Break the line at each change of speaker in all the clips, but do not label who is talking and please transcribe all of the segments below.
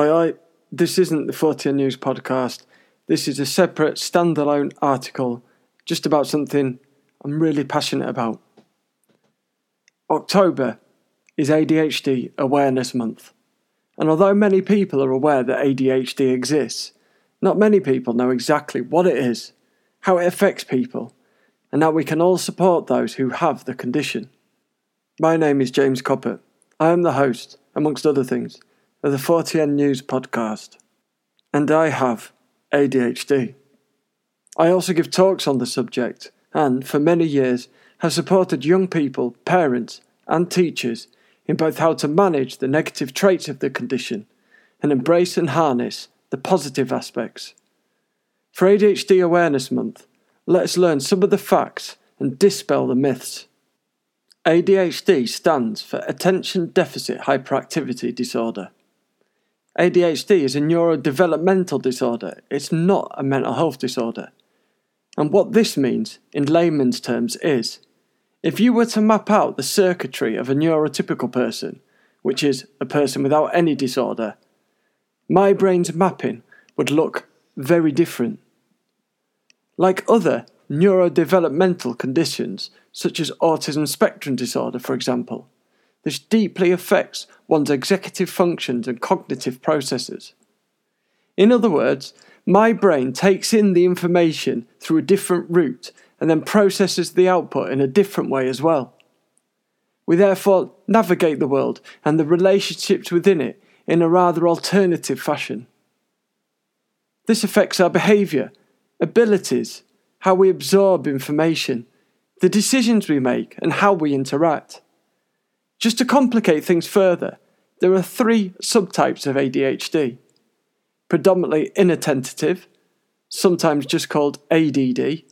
Oi, oi, this isn't the 40 News podcast. This is a separate, standalone article just about something I'm really passionate about. October is ADHD Awareness Month. And although many people are aware that ADHD exists, not many people know exactly what it is, how it affects people, and how we can all support those who have the condition. My name is James Coppett. I am the host, amongst other things, of the 40N News podcast. And I have ADHD. I also give talks on the subject and, for many years, have supported young people, parents, and teachers in both how to manage the negative traits of the condition and embrace and harness the positive aspects. For ADHD Awareness Month, let us learn some of the facts and dispel the myths. ADHD stands for Attention Deficit Hyperactivity Disorder. ADHD is a neurodevelopmental disorder, it's not a mental health disorder. And what this means, in layman's terms, is if you were to map out the circuitry of a neurotypical person, which is a person without any disorder, my brain's mapping would look very different. Like other neurodevelopmental conditions, such as autism spectrum disorder, for example, this deeply affects one's executive functions and cognitive processes. In other words, my brain takes in the information through a different route and then processes the output in a different way as well. We therefore navigate the world and the relationships within it in a rather alternative fashion. This affects our behaviour, abilities, how we absorb information, the decisions we make, and how we interact. Just to complicate things further, there are three subtypes of ADHD predominantly inattentive, sometimes just called ADD,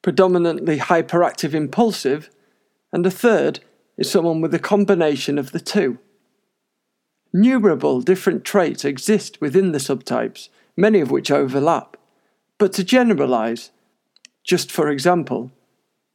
predominantly hyperactive impulsive, and a third is someone with a combination of the two. Numerable different traits exist within the subtypes, many of which overlap. But to generalize, just for example,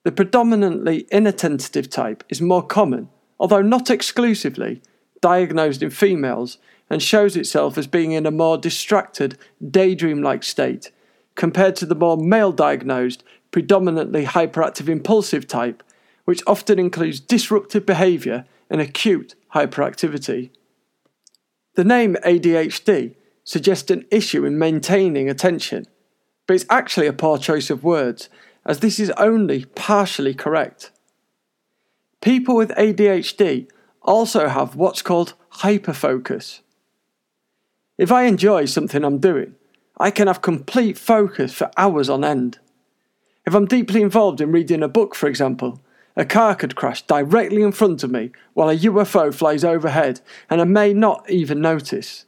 the predominantly inattentive type is more common although not exclusively, diagnosed in females and shows itself as being in a more distracted, daydream like state, compared to the more male diagnosed, predominantly hyperactive impulsive type, which often includes disruptive behaviour and acute hyperactivity. The name ADHD suggests an issue in maintaining attention, but it's actually a poor choice of words, as this is only partially correct. People with ADHD also have what's called hyperfocus. If I enjoy something I'm doing, I can have complete focus for hours on end. If I'm deeply involved in reading a book, for example, a car could crash directly in front of me while a UFO flies overhead, and I may not even notice.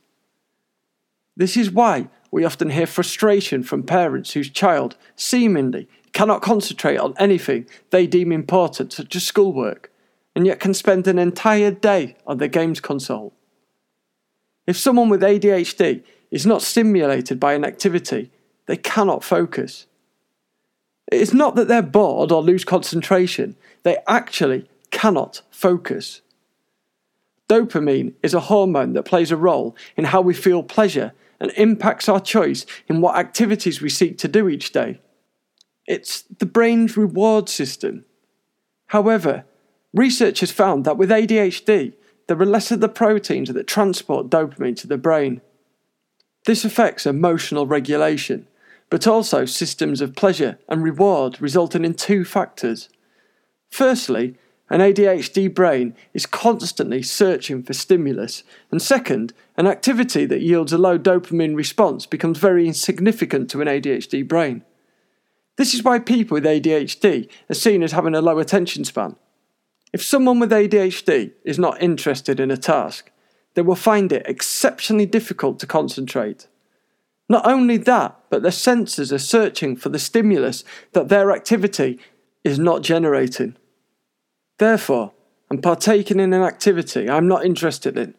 This is why we often hear frustration from parents whose child seemingly cannot concentrate on anything they deem important, such as schoolwork, and yet can spend an entire day on their games console. If someone with ADHD is not stimulated by an activity, they cannot focus. It is not that they're bored or lose concentration, they actually cannot focus. Dopamine is a hormone that plays a role in how we feel pleasure and impacts our choice in what activities we seek to do each day. It's the brain's reward system. However, research has found that with ADHD, there are less of the proteins that transport dopamine to the brain. This affects emotional regulation, but also systems of pleasure and reward, resulting in two factors. Firstly, an ADHD brain is constantly searching for stimulus, and second, an activity that yields a low dopamine response becomes very insignificant to an ADHD brain. This is why people with ADHD are seen as having a low attention span. If someone with ADHD is not interested in a task, they will find it exceptionally difficult to concentrate. Not only that, but their senses are searching for the stimulus that their activity is not generating. Therefore, I'm partaking in an activity I'm not interested in.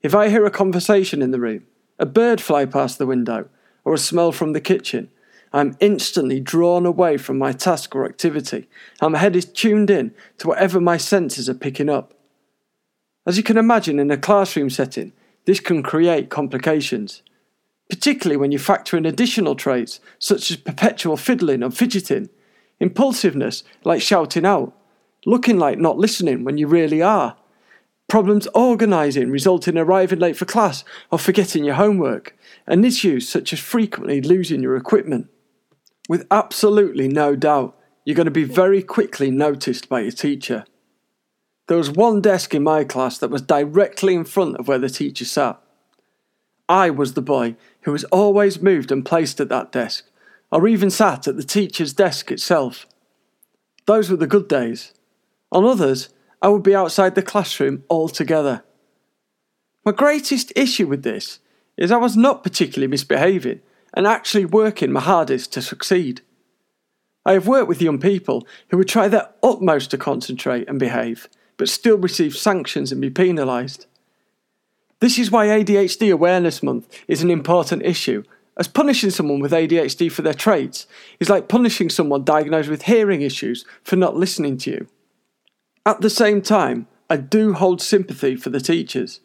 If I hear a conversation in the room, a bird fly past the window, or a smell from the kitchen, I'm instantly drawn away from my task or activity, and my head is tuned in to whatever my senses are picking up. As you can imagine in a classroom setting, This can create complications, particularly when you factor in additional traits such as perpetual fiddling and fidgeting, impulsiveness like shouting out, looking like not listening when you really are, problems organising resulting in arriving late for class or forgetting your homework, and issues such as frequently losing your equipment. With absolutely no doubt, you're going to be very quickly noticed by your teacher. There was one desk in my class that was directly in front of where the teacher sat. I was the boy who was always moved and placed at that desk, or even sat at the teacher's desk itself. Those were the good days. On others, I would be outside the classroom altogether. My greatest issue with this is I was not particularly misbehaving and actually working my hardest to succeed. I have worked with young people who would try their utmost to concentrate and behave, but still receive sanctions and be penalised. This is why ADHD Awareness Month is an important issue, as punishing someone with ADHD for their traits is like punishing someone diagnosed with hearing issues for not listening to you. At the same time, I do hold sympathy for the teachers,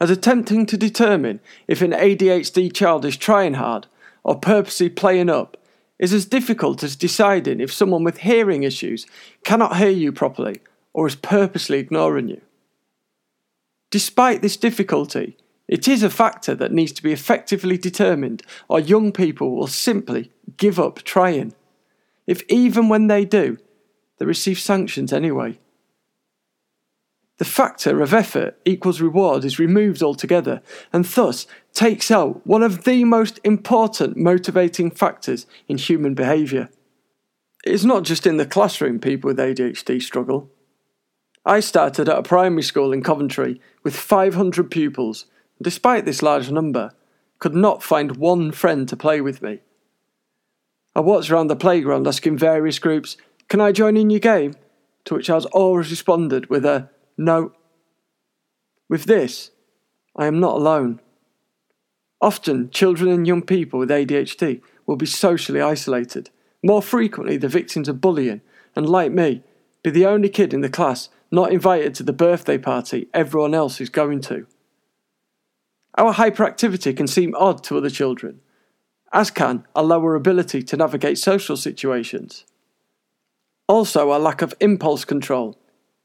as attempting to determine if an ADHD child is trying hard or purposely playing up is as difficult as deciding if someone with hearing issues cannot hear you properly or is purposely ignoring you. Despite this difficulty, it is a factor that needs to be effectively determined, or young people will simply give up trying. If even when they do, they receive sanctions anyway. The factor of effort equals reward is removed altogether, and thus takes out one of the most important motivating factors in human behaviour. It is not just in the classroom people with ADHD struggle. I started at a primary school in Coventry with 500 pupils, and despite this large number, could not find one friend to play with me. I watched around the playground asking various groups, Can I join in your game? To which I was always responded with a no. With this, I am not alone. Often, children and young people with ADHD will be socially isolated, more frequently the victims of bullying, and like me, be the only kid in the class not invited to the birthday party everyone else is going to. Our hyperactivity can seem odd to other children, as can our lower ability to navigate social situations. Also, our lack of impulse control,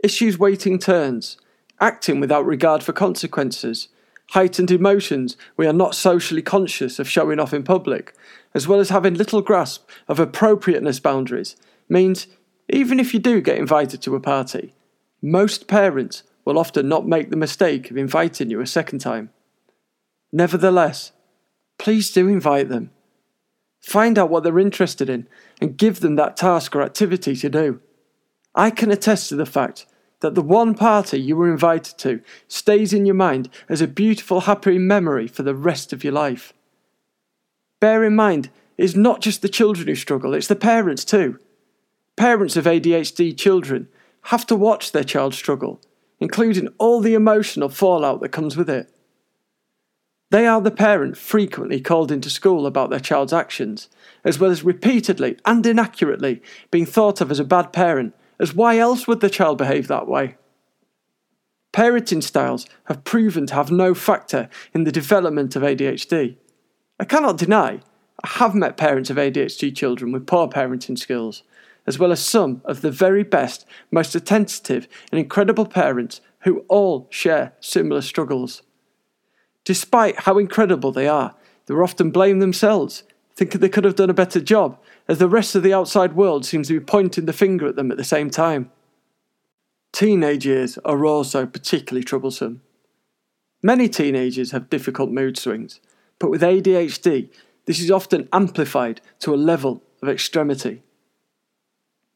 issues waiting turns, acting without regard for consequences, heightened emotions we are not socially conscious of showing off in public, as well as having little grasp of appropriateness boundaries, means even if you do get invited to a party, most parents will often not make the mistake of inviting you a second time. Nevertheless, please do invite them. Find out what they're interested in and give them that task or activity to do. I can attest to the fact that the one party you were invited to stays in your mind as a beautiful, happy memory for the rest of your life. Bear in mind, it's not just the children who struggle, it's the parents too. Parents of ADHD children have to watch their child struggle, including all the emotional fallout that comes with it. They are the parent frequently called into school about their child's actions, as well as repeatedly and inaccurately being thought of as a bad parent, as why else would the child behave that way? Parenting styles have proven to have no factor in the development of ADHD. I cannot deny I have met parents of ADHD children with poor parenting skills, as well as some of the very best, most attentive, and incredible parents who all share similar struggles. Despite how incredible they are, they often blame themselves, thinking they could have done a better job, as the rest of the outside world seems to be pointing the finger at them at the same time. Teenage years are also particularly troublesome. Many teenagers have difficult mood swings, but with ADHD, this is often amplified to a level of extremity.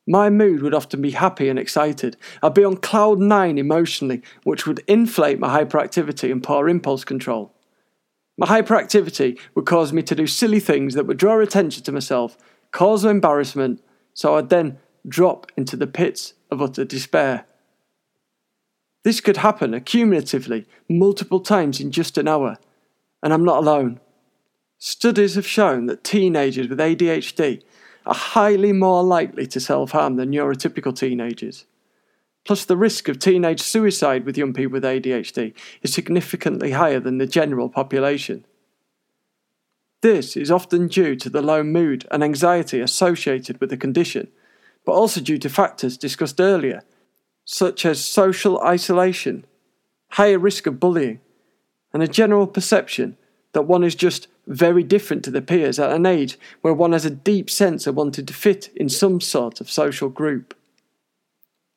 My mood would often be happy and excited. I'd be on cloud nine emotionally, which would inflate my hyperactivity and poor impulse control. My hyperactivity would cause me to do silly things that would draw attention to myself, cause embarrassment, so I'd then drop into the pits of utter despair. This could happen accumulatively multiple times in just an hour, and I'm not alone. Studies have shown that teenagers with ADHD are highly more likely to self harm than neurotypical teenagers. Plus, the risk of teenage suicide with young people with ADHD is significantly higher than the general population. This is often due to the low mood and anxiety associated with the condition, but also due to factors discussed earlier, such as social isolation, higher risk of bullying, and a general perception that one is just very different to their peers at an age where one has a deep sense of wanting to fit in some sort of social group.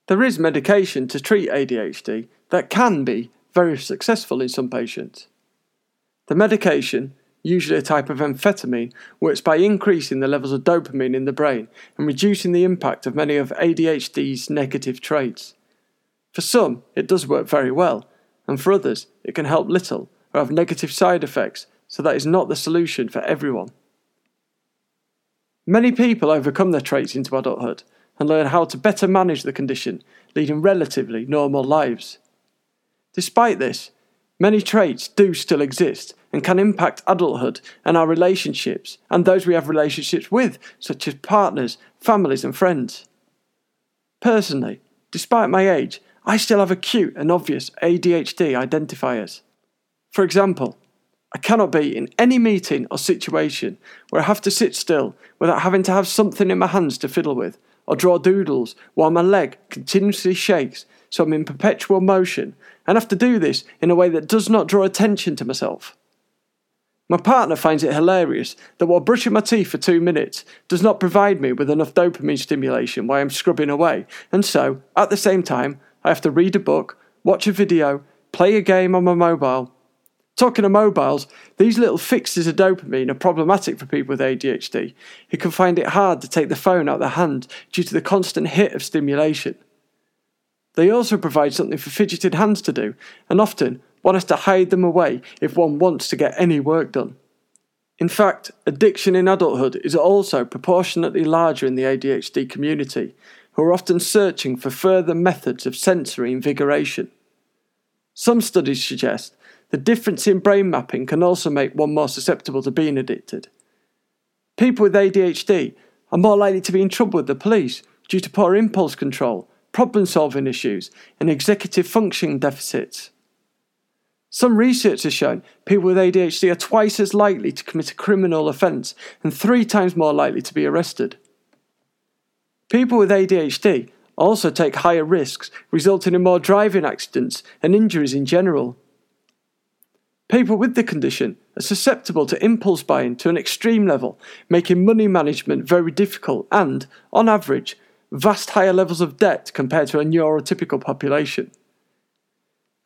There is medication to treat ADHD that can be very successful in some patients. The medication, usually a type of amphetamine, works by increasing the levels of dopamine in the brain and reducing the impact of many of ADHD's negative traits. For some, it does work very well, and for others, it can help little or have negative side effects, so that is not the solution for everyone. Many people overcome their traits into adulthood and learn how to better manage the condition, leading relatively normal lives. Despite this, many traits do still exist and can impact adulthood and our relationships and those we have relationships with, such as partners, families, and friends. Personally, despite my age, I still have acute and obvious ADHD identifiers. For example, I cannot be in any meeting or situation where I have to sit still without having to have something in my hands to fiddle with, or draw doodles while my leg continuously shakes so I'm in perpetual motion and have to do this in a way that does not draw attention to myself. My partner finds it hilarious that while brushing my teeth for two minutes does not provide me with enough dopamine stimulation while I'm scrubbing away, and so, at the same time, I have to read a book, watch a video, play a game on my mobile, Talking of mobiles, these little fixes of dopamine are problematic for people with ADHD who can find it hard to take the phone out of their hand due to the constant hit of stimulation. They also provide something for fidgeted hands to do, and often one has to hide them away if one wants to get any work done. In fact, addiction in adulthood is also proportionately larger in the ADHD community, who are often searching for further methods of sensory invigoration. Some studies suggest the difference in brain mapping can also make one more susceptible to being addicted. People with ADHD are more likely to be in trouble with the police due to poor impulse control, problem solving issues, and executive functioning deficits. Some research has shown people with ADHD are twice as likely to commit a criminal offence and three times more likely to be arrested. People with ADHD also take higher risks, resulting in more driving accidents and injuries in general. People with the condition are susceptible to impulse buying to an extreme level, making money management very difficult and, on average, vast higher levels of debt compared to a neurotypical population.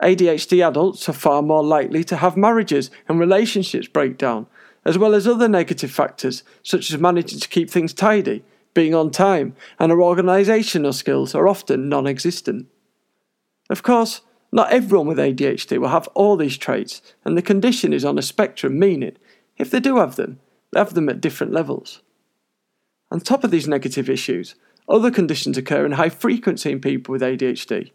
ADHD adults are far more likely to have marriages and relationships break down, as well as other negative factors such as managing to keep things tidy, being on time, and our organisational skills are often non existent. Of course, not everyone with ADHD will have all these traits, and the condition is on a spectrum, meaning, if they do have them, they have them at different levels. On top of these negative issues, other conditions occur in high frequency in people with ADHD.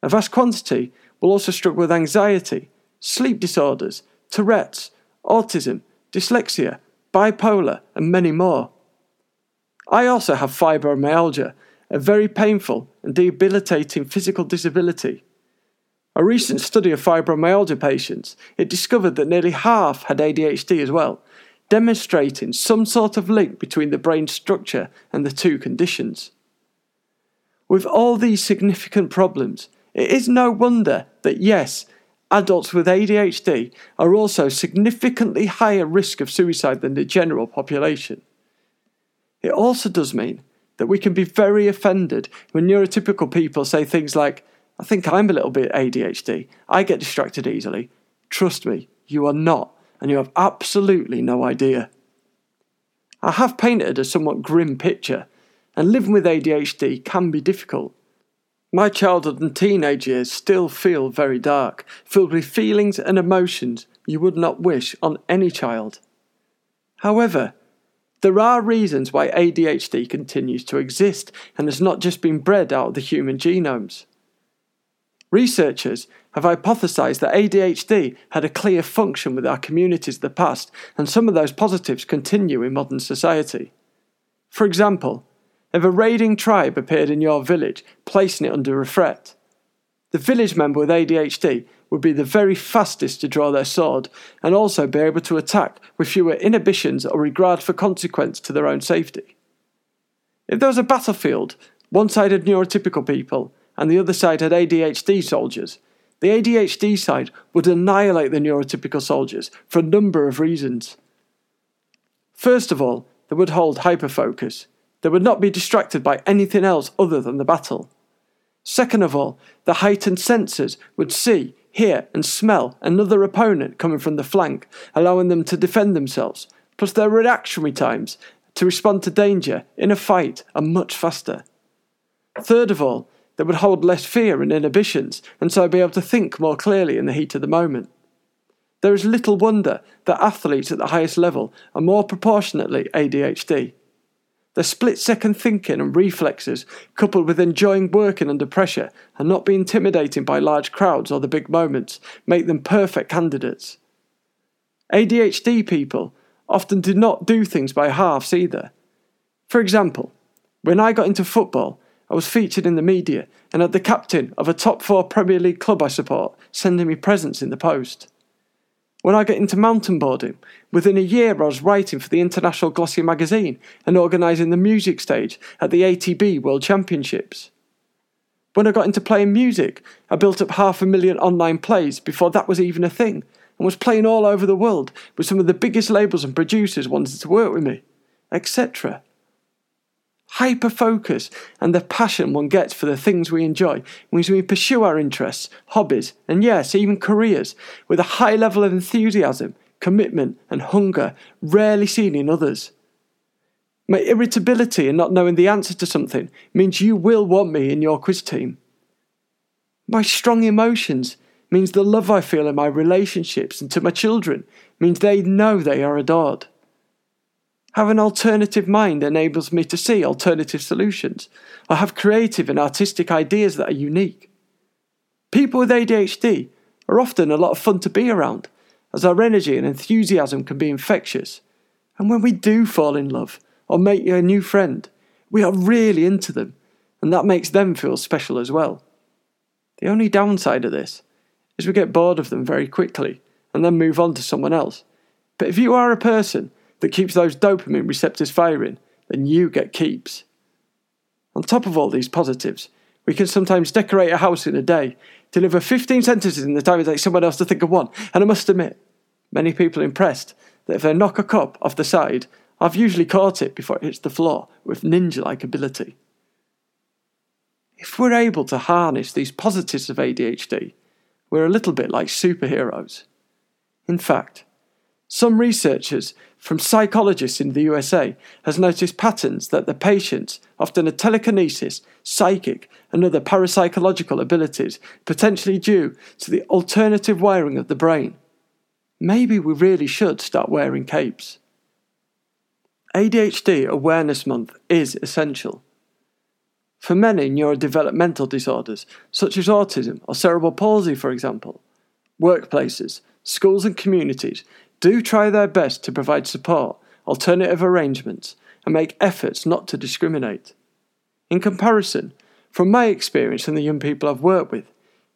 A vast quantity will also struggle with anxiety, sleep disorders, Tourette's, autism, dyslexia, bipolar, and many more. I also have fibromyalgia, a very painful and debilitating physical disability. A recent study of fibromyalgia patients, it discovered that nearly half had ADHD as well, demonstrating some sort of link between the brain structure and the two conditions. With all these significant problems, it is no wonder that yes, adults with ADHD are also significantly higher risk of suicide than the general population. It also does mean that we can be very offended when neurotypical people say things like, I think I'm a little bit ADHD. I get distracted easily. Trust me, you are not, and you have absolutely no idea. I have painted a somewhat grim picture, and living with ADHD can be difficult. My childhood and teenage years still feel very dark, filled with feelings and emotions you would not wish on any child. However, there are reasons why ADHD continues to exist and has not just been bred out of the human genomes. Researchers have hypothesized that ADHD had a clear function with our communities in the past, and some of those positives continue in modern society. For example, if a raiding tribe appeared in your village, placing it under a threat. The village member with ADHD would be the very fastest to draw their sword and also be able to attack with fewer inhibitions or regard for consequence to their own safety. If there was a battlefield, one side had neurotypical people and the other side had ADHD soldiers, the ADHD side would annihilate the neurotypical soldiers for a number of reasons. First of all, they would hold hyperfocus. They would not be distracted by anything else other than the battle. Second of all, the heightened senses would see, hear, and smell another opponent coming from the flank, allowing them to defend themselves, plus their reactionary times to respond to danger in a fight are much faster. Third of all, they would hold less fear and inhibitions, and so be able to think more clearly in the heat of the moment. There is little wonder that athletes at the highest level are more proportionately ADHD. Their split second thinking and reflexes, coupled with enjoying working under pressure and not being intimidated by large crowds or the big moments, make them perfect candidates. ADHD people often do not do things by halves either. For example, when I got into football, I was featured in the media and had the captain of a top four Premier League club I support sending me presents in the post. When I got into mountain boarding, within a year I was writing for the International Glossy magazine and organising the music stage at the ATB World Championships. When I got into playing music, I built up half a million online plays before that was even a thing and was playing all over the world with some of the biggest labels and producers wanting to work with me, etc hyper focus, and the passion one gets for the things we enjoy means we pursue our interests, hobbies, and yes, even careers with a high level of enthusiasm, commitment, and hunger rarely seen in others. My irritability in not knowing the answer to something means you will want me in your quiz team. My strong emotions means the love I feel in my relationships and to my children means they know they are adored. Have an alternative mind enables me to see alternative solutions, or have creative and artistic ideas that are unique. People with ADHD are often a lot of fun to be around, as our energy and enthusiasm can be infectious. And when we do fall in love or make a new friend, we are really into them, and that makes them feel special as well. The only downside of this is we get bored of them very quickly and then move on to someone else. But if you are a person that keeps those dopamine receptors firing, then you get keeps. On top of all these positives, we can sometimes decorate a house in a day, deliver 15 sentences in the time it takes someone else to think of one, and I must admit, many people impressed that if they knock a cup off the side, I've usually caught it before it hits the floor with ninja like ability. If we're able to harness these positives of ADHD, we're a little bit like superheroes. In fact, some researchers from psychologists in the USA has noticed patterns that the patients, often a telekinesis, psychic, and other parapsychological abilities, potentially due to the alternative wiring of the brain. Maybe we really should start wearing capes. ADHD Awareness Month is essential. For many neurodevelopmental disorders, such as autism or cerebral palsy, for example, workplaces, schools, and communities do try their best to provide support, alternative arrangements, and make efforts not to discriminate. In comparison, from my experience and the young people I've worked with,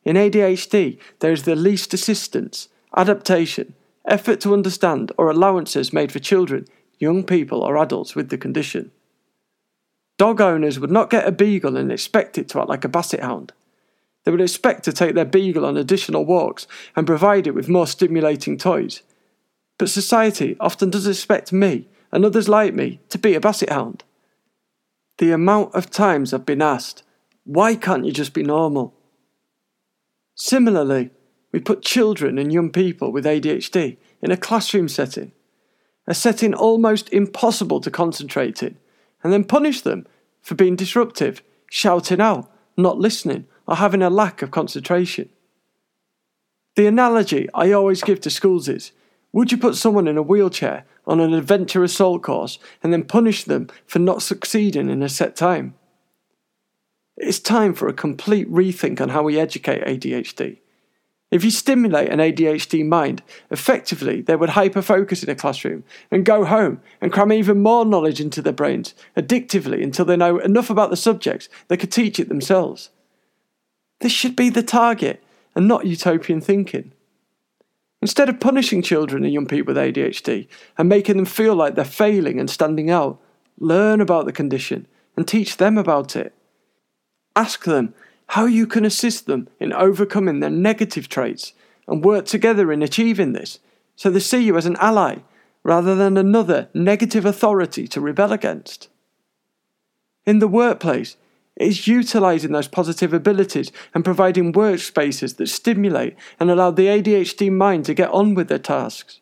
in ADHD there is the least assistance, adaptation, effort to understand, or allowances made for children, young people, or adults with the condition. Dog owners would not get a beagle and expect it to act like a basset hound. They would expect to take their beagle on additional walks and provide it with more stimulating toys. But society often does expect me, and others like me, to be a basset hound. The amount of times I've been asked, why can't you just be normal? Similarly, we put children and young people with ADHD in a classroom setting, a setting almost impossible to concentrate in, and then punish them for being disruptive, shouting out, not listening, or having a lack of concentration. The analogy I always give to schools is would you put someone in a wheelchair on an adventure assault course and then punish them for not succeeding in a set time? It's time for a complete rethink on how we educate ADHD. If you stimulate an ADHD mind, effectively they would hyper-focus in a classroom and go home and cram even more knowledge into their brains, addictively until they know enough about the subject they could teach it themselves. This should be the target and not utopian thinking. Instead of punishing children and young people with ADHD and making them feel like they're failing and standing out, learn about the condition and teach them about it. Ask them how you can assist them in overcoming their negative traits and work together in achieving this so they see you as an ally rather than another negative authority to rebel against. In the workplace, it's utilising those positive abilities and providing workspaces that stimulate and allow the ADHD mind to get on with their tasks.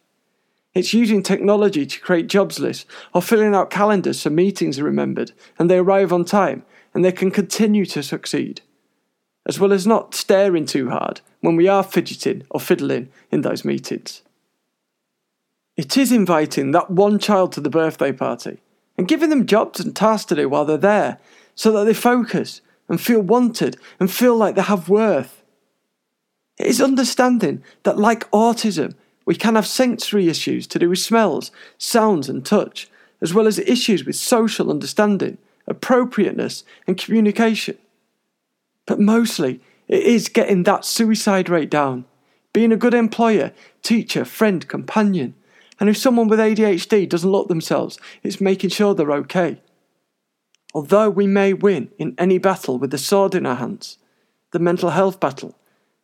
It's using technology to create jobs lists or filling out calendars so meetings are remembered and they arrive on time and they can continue to succeed. As well as not staring too hard when we are fidgeting or fiddling in those meetings. It is inviting that one child to the birthday party and giving them jobs and tasks to do while they're there so that they focus and feel wanted and feel like they have worth. It is understanding that, like autism, we can have sensory issues to do with smells, sounds, and touch, as well as issues with social understanding, appropriateness, and communication. But mostly, it is getting that suicide rate down, being a good employer, teacher, friend, companion. And if someone with ADHD doesn't look themselves, it's making sure they're okay. Although we may win in any battle with the sword in our hands, the mental health battle,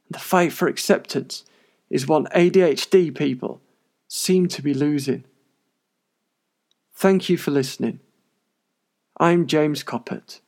and the fight for acceptance is one ADHD people seem to be losing. Thank you for listening. I'm James Coppett.